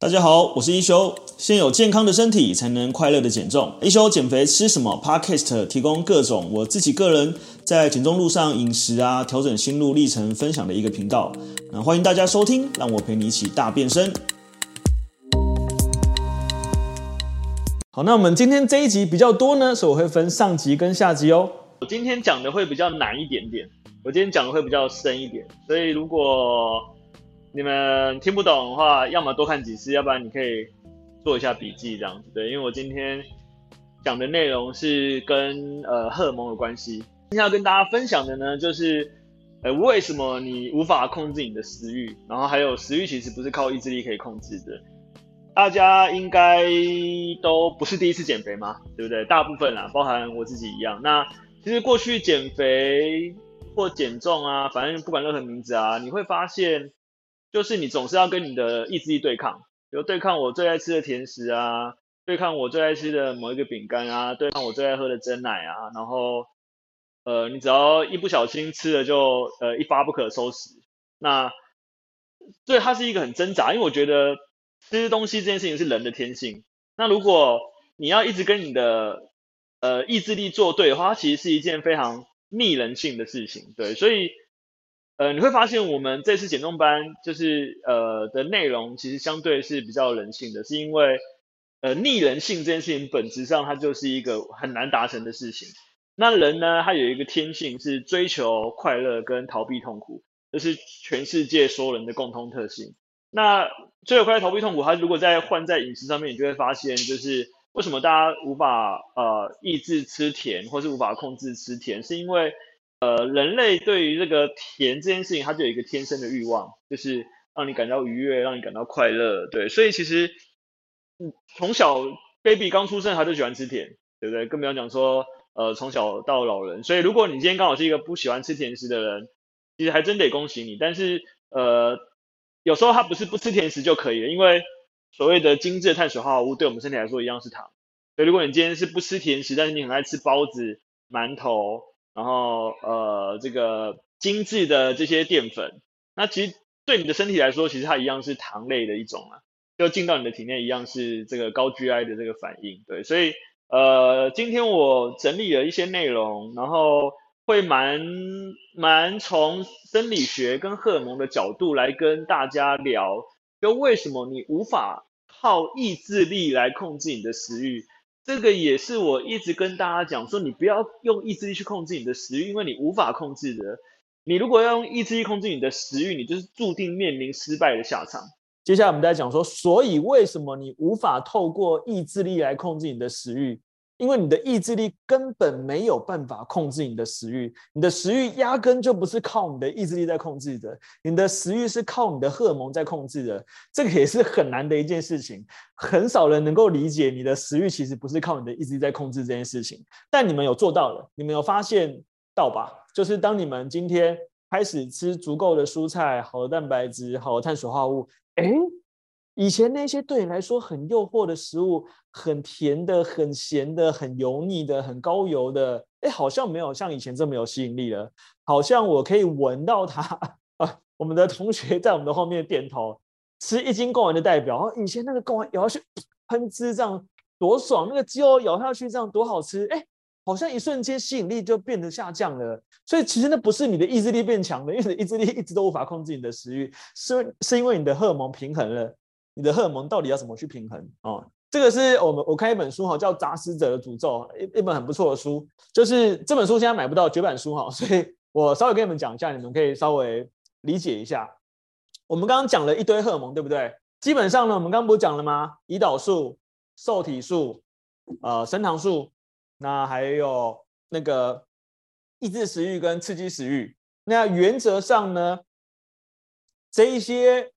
大家好，我是一休。先有健康的身体，才能快乐的减重。一休减肥吃什么？Podcast 提供各种我自己个人在减重路上饮食啊，调整心路历程分享的一个频道。那欢迎大家收听，让我陪你一起大变身。好，那我们今天这一集比较多呢，所以我会分上集跟下集哦。我今天讲的会比较难一点点，我今天讲的会比较深一点，所以如果你们听不懂的话，要么多看几次，要不然你可以做一下笔记这样子。对，因为我今天讲的内容是跟呃荷尔蒙有关系。今天要跟大家分享的呢，就是呃为什么你无法控制你的食欲，然后还有食欲其实不是靠意志力可以控制的。大家应该都不是第一次减肥嘛，对不对？大部分啦，包含我自己一样。那其实过去减肥或减重啊，反正不管任何名字啊，你会发现。就是你总是要跟你的意志力对抗，比如对抗我最爱吃的甜食啊，对抗我最爱吃的某一个饼干啊，对抗我最爱喝的珍奶啊，然后，呃，你只要一不小心吃了就呃一发不可收拾。那，对，它是一个很挣扎，因为我觉得吃东西这件事情是人的天性。那如果你要一直跟你的呃意志力作对的话，它其实是一件非常逆人性的事情，对，所以。呃，你会发现我们这次减重班就是呃的内容其实相对是比较人性的，是因为呃逆人性这件事情本质上它就是一个很难达成的事情。那人呢，他有一个天性是追求快乐跟逃避痛苦，这是全世界所有人的共通特性。那追求快乐、逃避痛苦，它如果在换在饮食上面，你就会发现就是为什么大家无法呃抑制吃甜，或是无法控制吃甜，是因为。呃，人类对于这个甜这件事情，它就有一个天生的欲望，就是让你感到愉悦，让你感到快乐，对。所以其实，嗯，从小 baby 刚出生，他就喜欢吃甜，对不对？更不要讲说，呃，从小到老人。所以如果你今天刚好是一个不喜欢吃甜食的人，其实还真得恭喜你。但是，呃，有时候他不是不吃甜食就可以了，因为所谓的精致碳水化合物，对我们身体来说一样是糖。所以如果你今天是不吃甜食，但是你很爱吃包子、馒头。然后呃，这个精致的这些淀粉，那其实对你的身体来说，其实它一样是糖类的一种啊，就进到你的体内一样是这个高 GI 的这个反应，对，所以呃，今天我整理了一些内容，然后会蛮蛮从生理学跟荷尔蒙的角度来跟大家聊，就为什么你无法靠意志力来控制你的食欲。这个也是我一直跟大家讲说，你不要用意志力去控制你的食欲，因为你无法控制的。你如果要用意志力控制你的食欲，你就是注定面临失败的下场。接下来我们再讲说，所以为什么你无法透过意志力来控制你的食欲？因为你的意志力根本没有办法控制你的食欲，你的食欲压根就不是靠你的意志力在控制的，你的食欲是靠你的荷尔蒙在控制的，这个也是很难的一件事情，很少人能够理解你的食欲其实不是靠你的意志力在控制这件事情，但你们有做到了，你们有发现到吧？就是当你们今天开始吃足够的蔬菜、好的蛋白质、好的碳水化合物，诶以前那些对你来说很诱惑的食物，很甜的、很咸的、很油腻的、很高油的，哎，好像没有像以前这么有吸引力了。好像我可以闻到它啊！我们的同学在我们的后面点头，吃一斤贡丸的代表，以前那个贡丸咬下去喷汁这样多爽，那个鸡肉咬下去这样多好吃，哎，好像一瞬间吸引力就变得下降了。所以其实那不是你的意志力变强了，因为你的意志力一直都无法控制你的食欲，是是因为你的荷尔蒙平衡了。你的荷尔蒙到底要怎么去平衡、哦？这个是我们我看一本书哈，叫《杂食者的诅咒》，一一本很不错的书。就是这本书现在买不到绝版书哈，所以我稍微跟你们讲一下，你们可以稍微理解一下。我们刚刚讲了一堆荷尔蒙，对不对？基本上呢，我们刚刚不是讲了吗？胰岛素、受体素、呃，升糖素，那还有那个抑制食欲跟刺激食欲。那原则上呢，这一些。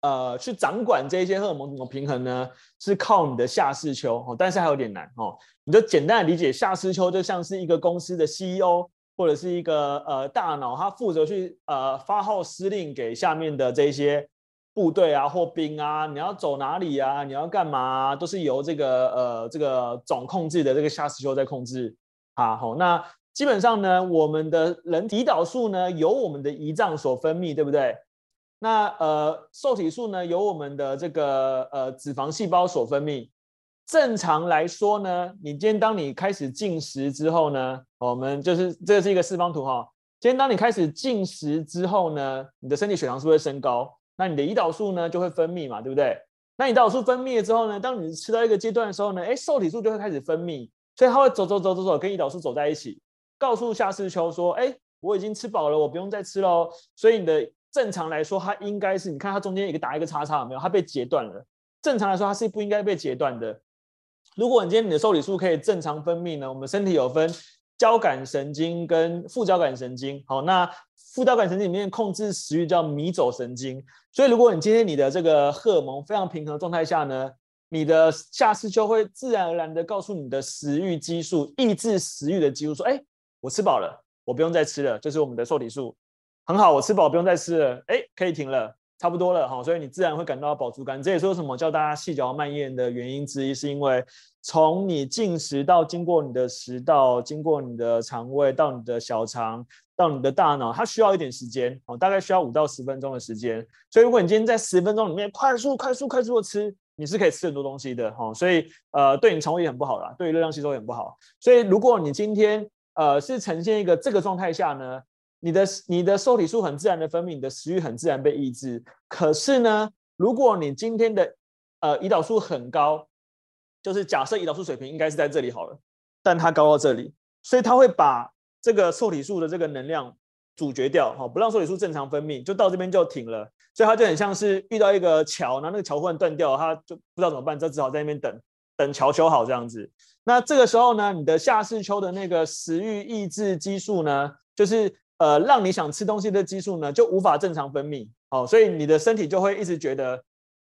呃，去掌管这些荷尔蒙怎么平衡呢？是靠你的下视丘哦，但是还有点难哦。你就简单的理解，下视丘就像是一个公司的 CEO 或者是一个呃大脑，他负责去呃发号施令给下面的这些部队啊或兵啊，你要走哪里啊，你要干嘛，都是由这个呃这个总控制的这个下视丘在控制啊。好，那基本上呢，我们的人胰岛素呢由我们的胰脏所分泌，对不对？那呃，受体素呢，由我们的这个呃脂肪细胞所分泌。正常来说呢，你今天当你开始进食之后呢，我们就是这是一个四方图哈。今天当你开始进食之后呢，你的身体血糖是会升高，那你的胰岛素呢就会分泌嘛，对不对？那胰岛素分泌了之后呢，当你吃到一个阶段的时候呢，哎，受体素就会开始分泌，所以它会走走走走走，跟胰岛素走在一起，告诉下视丘说，哎，我已经吃饱了，我不用再吃喽。所以你的正常来说，它应该是，你看它中间一个打一个叉叉，有没有？它被截断了。正常来说，它是不应该被截断的。如果你今天你的瘦体素可以正常分泌呢，我们身体有分。交感神经跟副交感神经，好，那副交感神经里面控制食欲叫迷走神经，所以如果你今天你的这个荷尔蒙非常平衡状态下呢，你的下视丘会自然而然的告诉你的食欲激素，抑制食欲的激素，说，哎，我吃饱了，我不用再吃了，这是我们的瘦体素，很好，我吃饱不用再吃了，哎，可以停了。差不多了哈，所以你自然会感到饱足感。这也是为什么叫大家细嚼慢咽的原因之一，是因为从你进食到经过你的食道，经过你的肠胃到你的小肠到你的大脑，它需要一点时间哦，大概需要五到十分钟的时间。所以如果你今天在十分钟里面快速、快速、快速的吃，你是可以吃很多东西的哈。所以呃，对你肠胃也很不好啦，对于热量吸收也很不好。所以如果你今天呃是呈现一个这个状态下呢，你的你的受体素很自然的分泌，你的食欲很自然被抑制。可是呢，如果你今天的呃胰岛素很高，就是假设胰岛素水平应该是在这里好了，但它高到这里，所以它会把这个受体素的这个能量阻绝掉，哈，不让受体素正常分泌，就到这边就停了。所以它就很像是遇到一个桥，然后那个桥忽然断掉，它就不知道怎么办，就只好在那边等等桥修好这样子。那这个时候呢，你的下视丘的那个食欲抑制激素呢，就是。呃，让你想吃东西的激素呢，就无法正常分泌，好，所以你的身体就会一直觉得，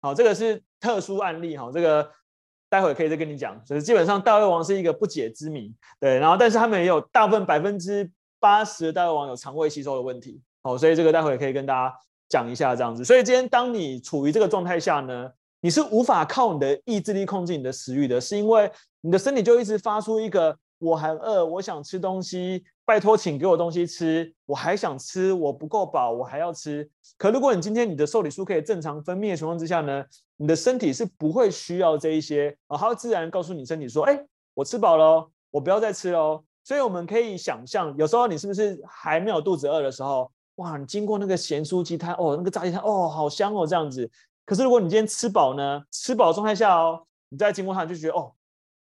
好，这个是特殊案例，哈，这个待会可以再跟你讲，就是基本上大胃王是一个不解之谜，对，然后但是他们也有大部分百分之八十的大胃王有肠胃吸收的问题，好，所以这个待会可以跟大家讲一下这样子，所以今天当你处于这个状态下呢，你是无法靠你的意志力控制你的食欲的，是因为你的身体就一直发出一个。我很饿，我想吃东西，拜托，请给我东西吃。我还想吃，我不够饱，我还要吃。可如果你今天你的受体素可以正常分泌的情况之下呢，你的身体是不会需要这一些，它会自然告诉你身体说，哎，我吃饱了，我不要再吃喽。所以我们可以想象，有时候你是不是还没有肚子饿的时候，哇，你经过那个咸酥鸡摊，哦，那个炸鸡摊，哦，好香哦，这样子。可是如果你今天吃饱呢，吃饱状态下哦，你再经过它，就觉得哦，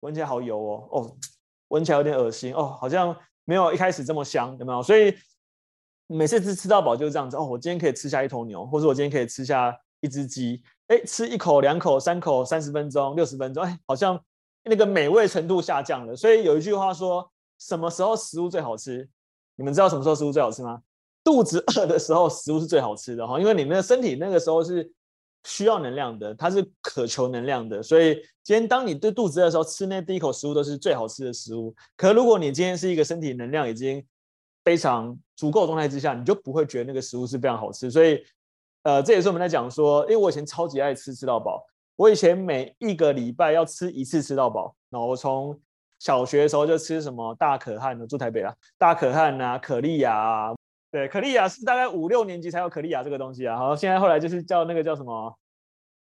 闻起来好油哦，哦。闻起来有点恶心哦，好像没有一开始这么香，有没有？所以每次吃吃到饱就是这样子哦。我今天可以吃下一头牛，或者我今天可以吃下一只鸡，哎，吃一口、两口、三口，三十分钟、六十分钟，哎，好像那个美味程度下降了。所以有一句话说，什么时候食物最好吃？你们知道什么时候食物最好吃吗？肚子饿的时候，食物是最好吃的哈，因为你们的身体那个时候是。需要能量的，它是渴求能量的，所以今天当你对肚子饿的时候，吃那第一口食物都是最好吃的食物。可如果你今天是一个身体能量已经非常足够状态之下，你就不会觉得那个食物是非常好吃。所以，呃，这也是我们在讲说，因为我以前超级爱吃吃到饱，我以前每一个礼拜要吃一次吃到饱。然后我从小学的时候就吃什么大可汗的，住台北啊，大可汗啊，可丽亚啊。对，可丽亚是大概五六年级才有可丽亚这个东西啊，好，现在后来就是叫那个叫什么，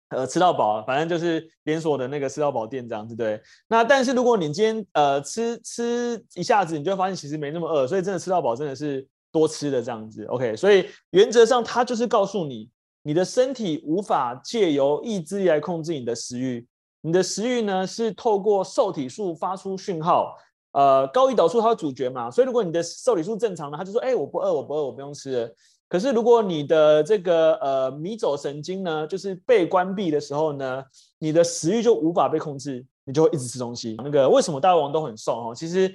呃，吃到饱，反正就是连锁的那个吃到饱店这样子，对。那但是如果你今天呃吃吃一下子，你就会发现其实没那么饿，所以真的吃到饱真的是多吃的这样子，OK。所以原则上它就是告诉你，你的身体无法借由意志力来控制你的食欲，你的食欲呢是透过受体素发出讯号。呃，高胰岛素它是主角嘛，所以如果你的受体素正常呢，它就说，哎，我不饿，我不饿，我不用吃。可是如果你的这个呃迷走神经呢，就是被关闭的时候呢，你的食欲就无法被控制，你就会一直吃东西。那个为什么大胃王都很瘦哈？其实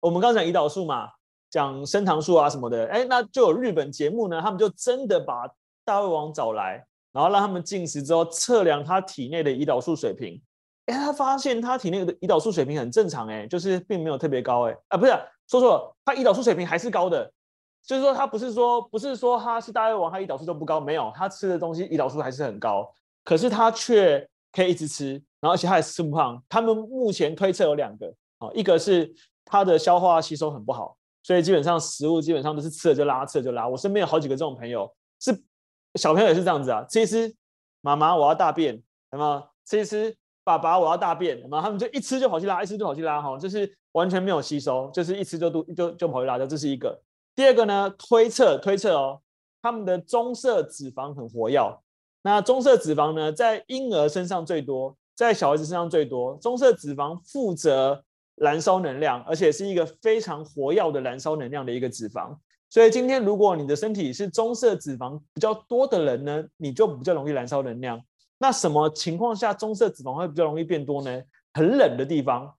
我们刚刚讲胰岛素嘛，讲升糖素啊什么的，哎，那就有日本节目呢，他们就真的把大胃王找来，然后让他们进食之后测量他体内的胰岛素水平。哎，他发现他体内的胰岛素水平很正常，哎，就是并没有特别高，哎，啊，不是，说错了，他胰岛素水平还是高的，就是说他不是说不是说他是大胃王，他胰岛素都不高，没有，他吃的东西胰岛素还是很高，可是他却可以一直吃，然后而且他也吃不胖。他们目前推测有两个，啊，一个是他的消化吸收很不好，所以基本上食物基本上都是吃了就拉，吃了就拉。我身边有好几个这种朋友是小朋友也是这样子啊，吃一吃，妈妈我要大便，那么吃一吃，爸爸我要大便，然后他们就一吃就跑去拉，一吃就跑去拉，哈，就是完全没有吸收，就是一吃就肚就就跑去拉掉，这是一个。第二个呢，推测推测哦，他们的棕色脂肪很活跃，那棕色脂肪呢，在婴儿身上最多，在小孩子身上最多，棕色脂肪负责燃烧能量，而且是一个非常活跃的燃烧能量的一个脂肪。所以今天如果你的身体是棕色脂肪比较多的人呢，你就比较容易燃烧能量。那什么情况下棕色脂肪会比较容易变多呢？很冷的地方，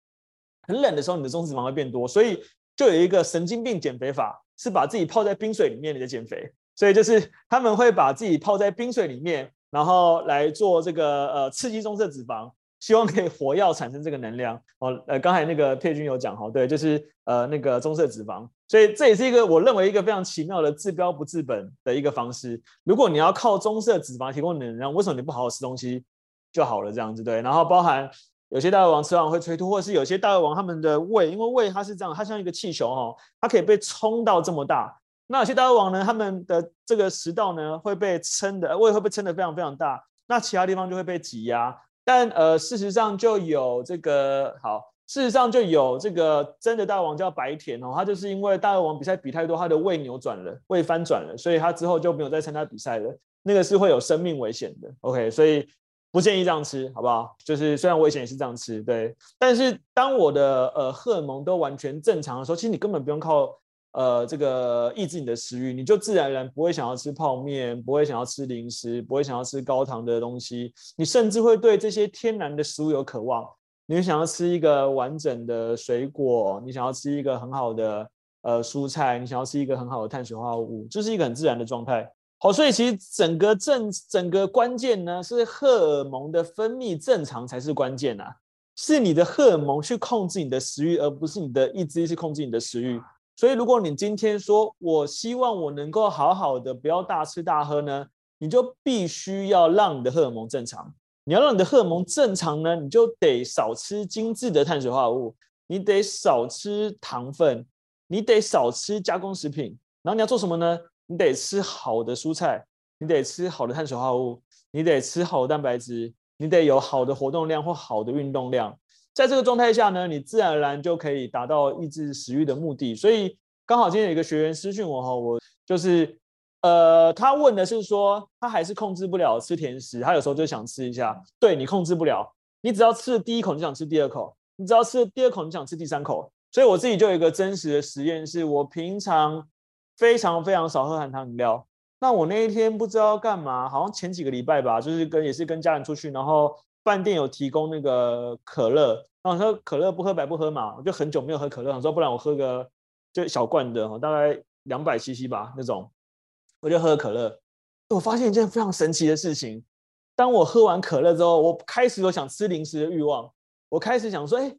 很冷的时候，你的棕色脂肪会变多。所以就有一个神经病减肥法，是把自己泡在冰水里面你的减肥。所以就是他们会把自己泡在冰水里面，然后来做这个呃刺激棕色脂肪。希望可以活跃产生这个能量哦，呃，刚才那个佩君有讲哈，对，就是呃那个棕色脂肪，所以这也是一个我认为一个非常奇妙的治标不治本的一个方式。如果你要靠棕色脂肪提供能量，为什么你不好好吃东西就好了？这样子对。然后包含有些大胃王吃完会催吐，或者是有些大胃王他们的胃，因为胃它是这样，它像一个气球哈，它可以被冲到这么大。那有些大胃王呢，他们的这个食道呢会被撑的，胃会被撑得非常非常大，那其他地方就会被挤压。但呃，事实上就有这个好，事实上就有这个真的大王叫白田哦，他就是因为大胃王比赛比太多，他的胃扭转了，胃翻转了，所以他之后就没有再参加比赛了。那个是会有生命危险的，OK，所以不建议这样吃，好不好？就是虽然危险也是这样吃，对。但是当我的呃荷尔蒙都完全正常的时候，其实你根本不用靠。呃，这个抑制你的食欲，你就自然而然不会想要吃泡面，不会想要吃零食，不会想要吃高糖的东西。你甚至会对这些天然的食物有渴望，你想要吃一个完整的水果，你想要吃一个很好的呃蔬菜，你想要吃一个很好的碳水化合物，这是一个很自然的状态。好，所以其实整个正整个关键呢，是荷尔蒙的分泌正常才是关键啊，是你的荷尔蒙去控制你的食欲，而不是你的意志力去控制你的食欲。所以，如果你今天说我希望我能够好好的，不要大吃大喝呢，你就必须要让你的荷尔蒙正常。你要让你的荷尔蒙正常呢，你就得少吃精致的碳水化合物，你得少吃糖分，你得少吃加工食品。然后你要做什么呢？你得吃好的蔬菜，你得吃好的碳水化合物，你得吃好的蛋白质，你得有好的活动量或好的运动量。在这个状态下呢，你自然而然就可以达到抑制食欲的目的。所以刚好今天有一个学员私讯我哈，我就是呃，他问的是说他还是控制不了吃甜食，他有时候就想吃一下。对，你控制不了，你只要吃了第一口，你就想吃第二口；你只要吃了第二口，你就想吃第三口。所以我自己就有一个真实的实验，是我平常非常非常少喝含糖饮料。那我那一天不知道干嘛，好像前几个礼拜吧，就是跟也是跟家人出去，然后。饭店有提供那个可乐，然后我说可乐不喝白不喝嘛，我就很久没有喝可乐，我说不然我喝个就小罐的，大概两百 CC 吧那种，我就喝可乐。我发现一件非常神奇的事情，当我喝完可乐之后，我开始有想吃零食的欲望，我开始想说，哎，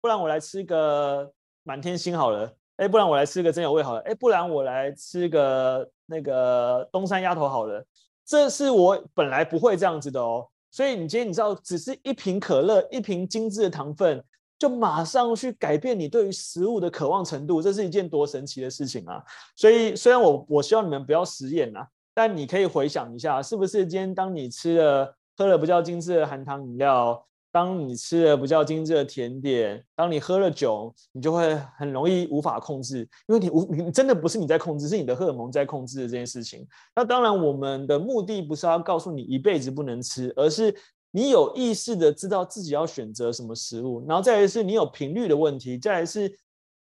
不然我来吃个满天星好了，哎，不然我来吃个真有味好了，哎，不然我来吃个那个东山鸭头好了，这是我本来不会这样子的哦。所以你今天你知道，只是一瓶可乐，一瓶精致的糖分，就马上去改变你对于食物的渴望程度，这是一件多神奇的事情啊！所以虽然我我希望你们不要实验呐，但你可以回想一下，是不是今天当你吃了喝了比较精致的含糖饮料，当你吃了比较精致的甜点，当你喝了酒，你就会很容易无法控制，因为你无你真的不是你在控制，是你的荷尔蒙在控制这件事情。那当然，我们的目的不是要告诉你一辈子不能吃，而是你有意识的知道自己要选择什么食物，然后再来是你有频率的问题，再来是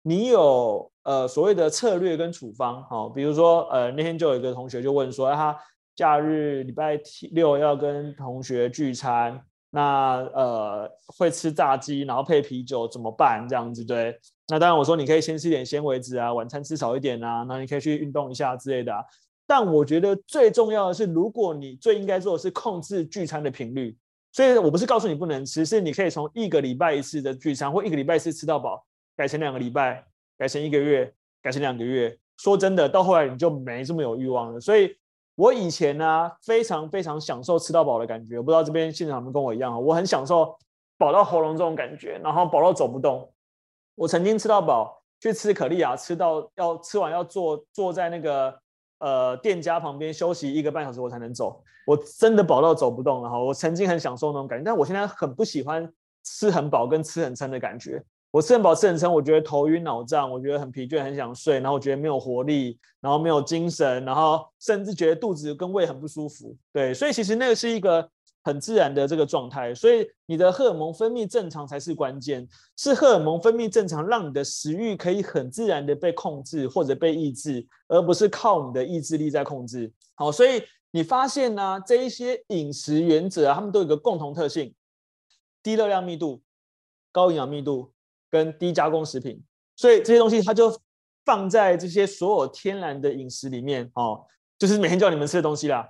你有呃所谓的策略跟处方。好，比如说呃那天就有一个同学就问说，他假日礼拜六要跟同学聚餐。那呃会吃炸鸡，然后配啤酒怎么办？这样子对。那当然我说你可以先吃点纤维质啊，晚餐吃少一点啊，那你可以去运动一下之类的啊。但我觉得最重要的是，如果你最应该做的是控制聚餐的频率，所以我不是告诉你不能吃，是你可以从一个礼拜一次的聚餐，或一个礼拜一次吃到饱，改成两个礼拜，改成一个月，改成两个月。说真的，到后来你就没这么有欲望了。所以。我以前呢、非常非常享受吃到饱的感觉。我不知道这边现场有没有跟我一样啊？我很享受饱到喉咙这种感觉，然后饱到走不动。我曾经吃到饱，去吃可丽亚，吃到要吃完要坐坐在那个呃店家旁边休息一个半小时我才能走，我真的饱到走不动了哈。我曾经很享受那种感觉，但我现在很不喜欢吃很饱跟吃很撑的感觉。我吃很饱吃很撑，我觉得头晕脑胀，我觉得很疲倦，很想睡，然后我觉得没有活力，然后没有精神，然后甚至觉得肚子跟胃很不舒服。对，所以其实那个是一个很自然的这个状态。所以你的荷尔蒙分泌正常才是关键，是荷尔蒙分泌正常，让你的食欲可以很自然的被控制或者被抑制，而不是靠你的意志力在控制。好，所以你发现呢、啊，这一些饮食原则啊，他们都有一个共同特性：低热量密度、高营养密度。跟低加工食品，所以这些东西它就放在这些所有天然的饮食里面哦，就是每天叫你们吃的东西啦。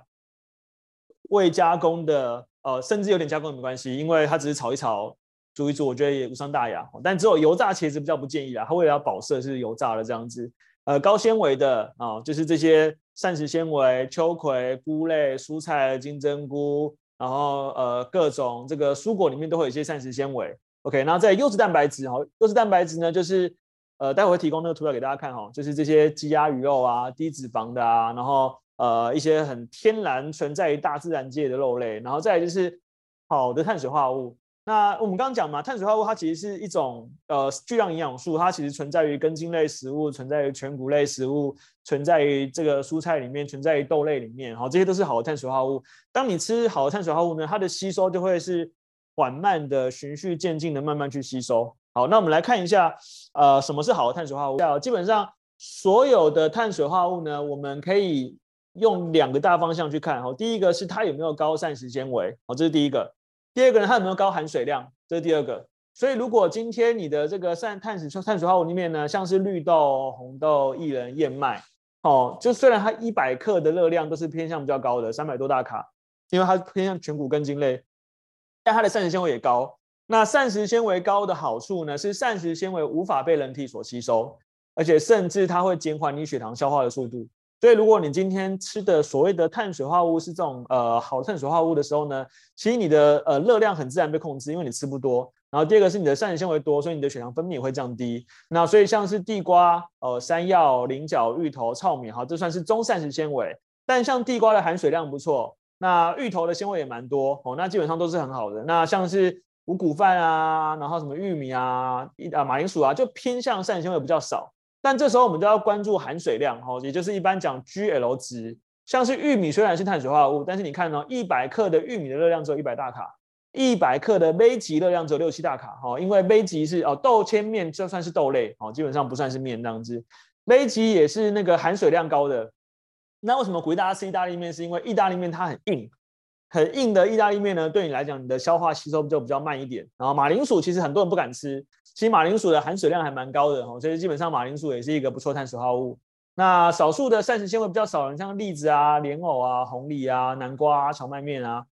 未加工的，呃，甚至有点加工也没关系，因为它只是炒一炒、煮一煮，我觉得也无伤大雅。但只有油炸茄子比较不建议啦，它为了要保色是油炸的这样子。呃，高纤维的啊、就是这些膳食纤维、秋葵、菇类、蔬菜、金针菇，然后呃各种这个蔬果里面都会有一些膳食纤维。OK，那在优质蛋白质哈，优质蛋白质呢，就是呃，待会会提供那个图表给大家看哈，就是这些鸡鸭鱼肉啊，低脂肪的啊，然后呃一些很天然存在于大自然界的肉类，然后再来就是好的碳水化合物。那我们刚刚讲嘛，碳水化合物它其实是一种呃巨量营养素，它其实存在于根茎类食物，存在于全谷类食物，存在于这个蔬菜里面，存在于豆类里面，好，这些都是好的碳水化合物。当你吃好的碳水化合物呢，它的吸收就会是。缓慢的、循序渐进的慢慢去吸收。好，那我们来看一下，呃，什么是好的碳水化合物？基本上所有的碳水化合物呢，我们可以用两个大方向去看。好，第一个是它有没有高膳食纤维，好，这是第一个。第二个呢，它有没有高含水量，这是第二个。所以如果今天你的这个碳碳水碳水化合物里面呢，像是绿豆、红豆、薏仁、燕麦，哦，就虽然它一百克的热量都是偏向比较高的，三百多大卡，因为它偏向全谷根茎类。但它的膳食纤维也高。那膳食纤维高的好处呢，是膳食纤维无法被人体所吸收，而且甚至它会减缓你血糖消化的速度。所以，如果你今天吃的所谓的碳水化合物是这种呃好碳水化合物的时候呢，其实你的呃热量很自然被控制，因为你吃不多。然后第二个是你的膳食纤维多，所以你的血糖分泌也会降低。那所以像是地瓜、呃山药、菱角、芋头、糙米，哈，这算是中膳食纤维。但像地瓜的含水量不错。那芋头的纤维也蛮多哦，那基本上都是很好的。那像是五谷饭啊，然后什么玉米啊、一啊马铃薯啊，就偏向膳食纤维比较少。但这时候我们就要关注含水量哦，也就是一般讲 GL 值。像是玉米虽然是碳水化合物，但是你看哦，一百克的玉米的热量只有一百大卡，一百克的麦吉热量只有六七大卡哦，因为麦吉是哦豆千面就算是豆类哦，基本上不算是面这样子。麦吉也是那个含水量高的。那为什么鼓励大家吃意大利面？是因为意大利面它很硬，很硬的意大利面呢，对你来讲，你的消化吸收就比较慢一点。然后马铃薯其实很多人不敢吃，其实马铃薯的含水量还蛮高的哦，所以基本上马铃薯也是一个不错碳水化合物。那少数的膳食纤维比较少，像栗子啊、莲藕啊、红藜啊、南瓜啊、荞麦面啊，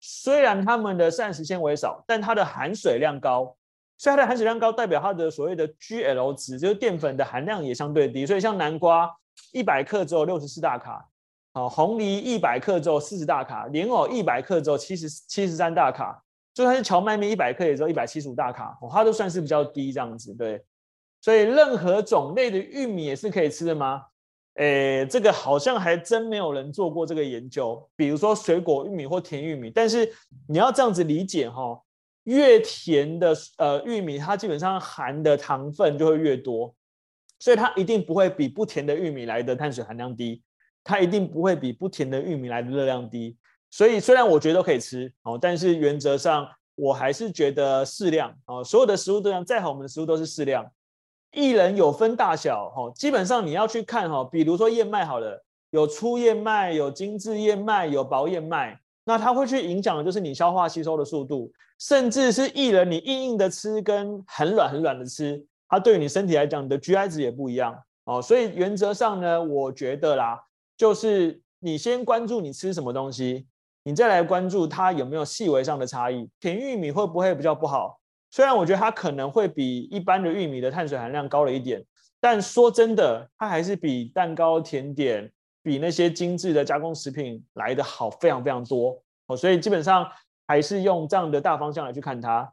虽然它们的膳食纤维少，但它的含水量高，所以它的含水量高代表它的所谓的 GL 值，就是淀粉的含量也相对低。所以像南瓜。一百克只有六十四大卡，好，红梨一百克只有四十大卡，莲藕一百克只有七十七十三大卡，就算是荞麦面一百克也只有一百七十五大卡，哦，它都算是比较低这样子，对。所以任何种类的玉米也是可以吃的吗？诶，这个好像还真没有人做过这个研究。比如说水果玉米或甜玉米，但是你要这样子理解哈，越甜的呃玉米，它基本上含的糖分就会越多。所以它一定不会比不甜的玉米来的碳水含量低，它一定不会比不甜的玉米来的热量低。所以虽然我觉得都可以吃哦，但是原则上我还是觉得适量哦。所有的食物都一样，再好我们的食物都是适量。薏仁有分大小哦，基本上你要去看哈，比如说燕麦好了，有粗燕麦、有精致燕麦、有薄燕麦，那它会去影响的就是你消化吸收的速度，甚至是薏仁你硬硬的吃跟很软很软的吃。它对于你身体来讲，你的 GI 值也不一样哦，所以原则上呢，我觉得啦，就是你先关注你吃什么东西，你再来关注它有没有细微上的差异。甜玉米会不会比较不好？虽然我觉得它可能会比一般的玉米的碳水含量高了一点，但说真的，它还是比蛋糕、甜点、比那些精致的加工食品来的好非常非常多哦。所以基本上还是用这样的大方向来去看它。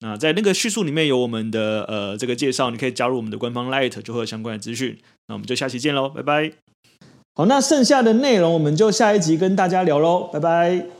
那在那个叙述里面有我们的呃这个介绍，你可以加入我们的官方 Light，就会有相关的资讯。那我们就下期见喽，拜拜。好，那剩下的内容我们就下一集跟大家聊喽，拜拜。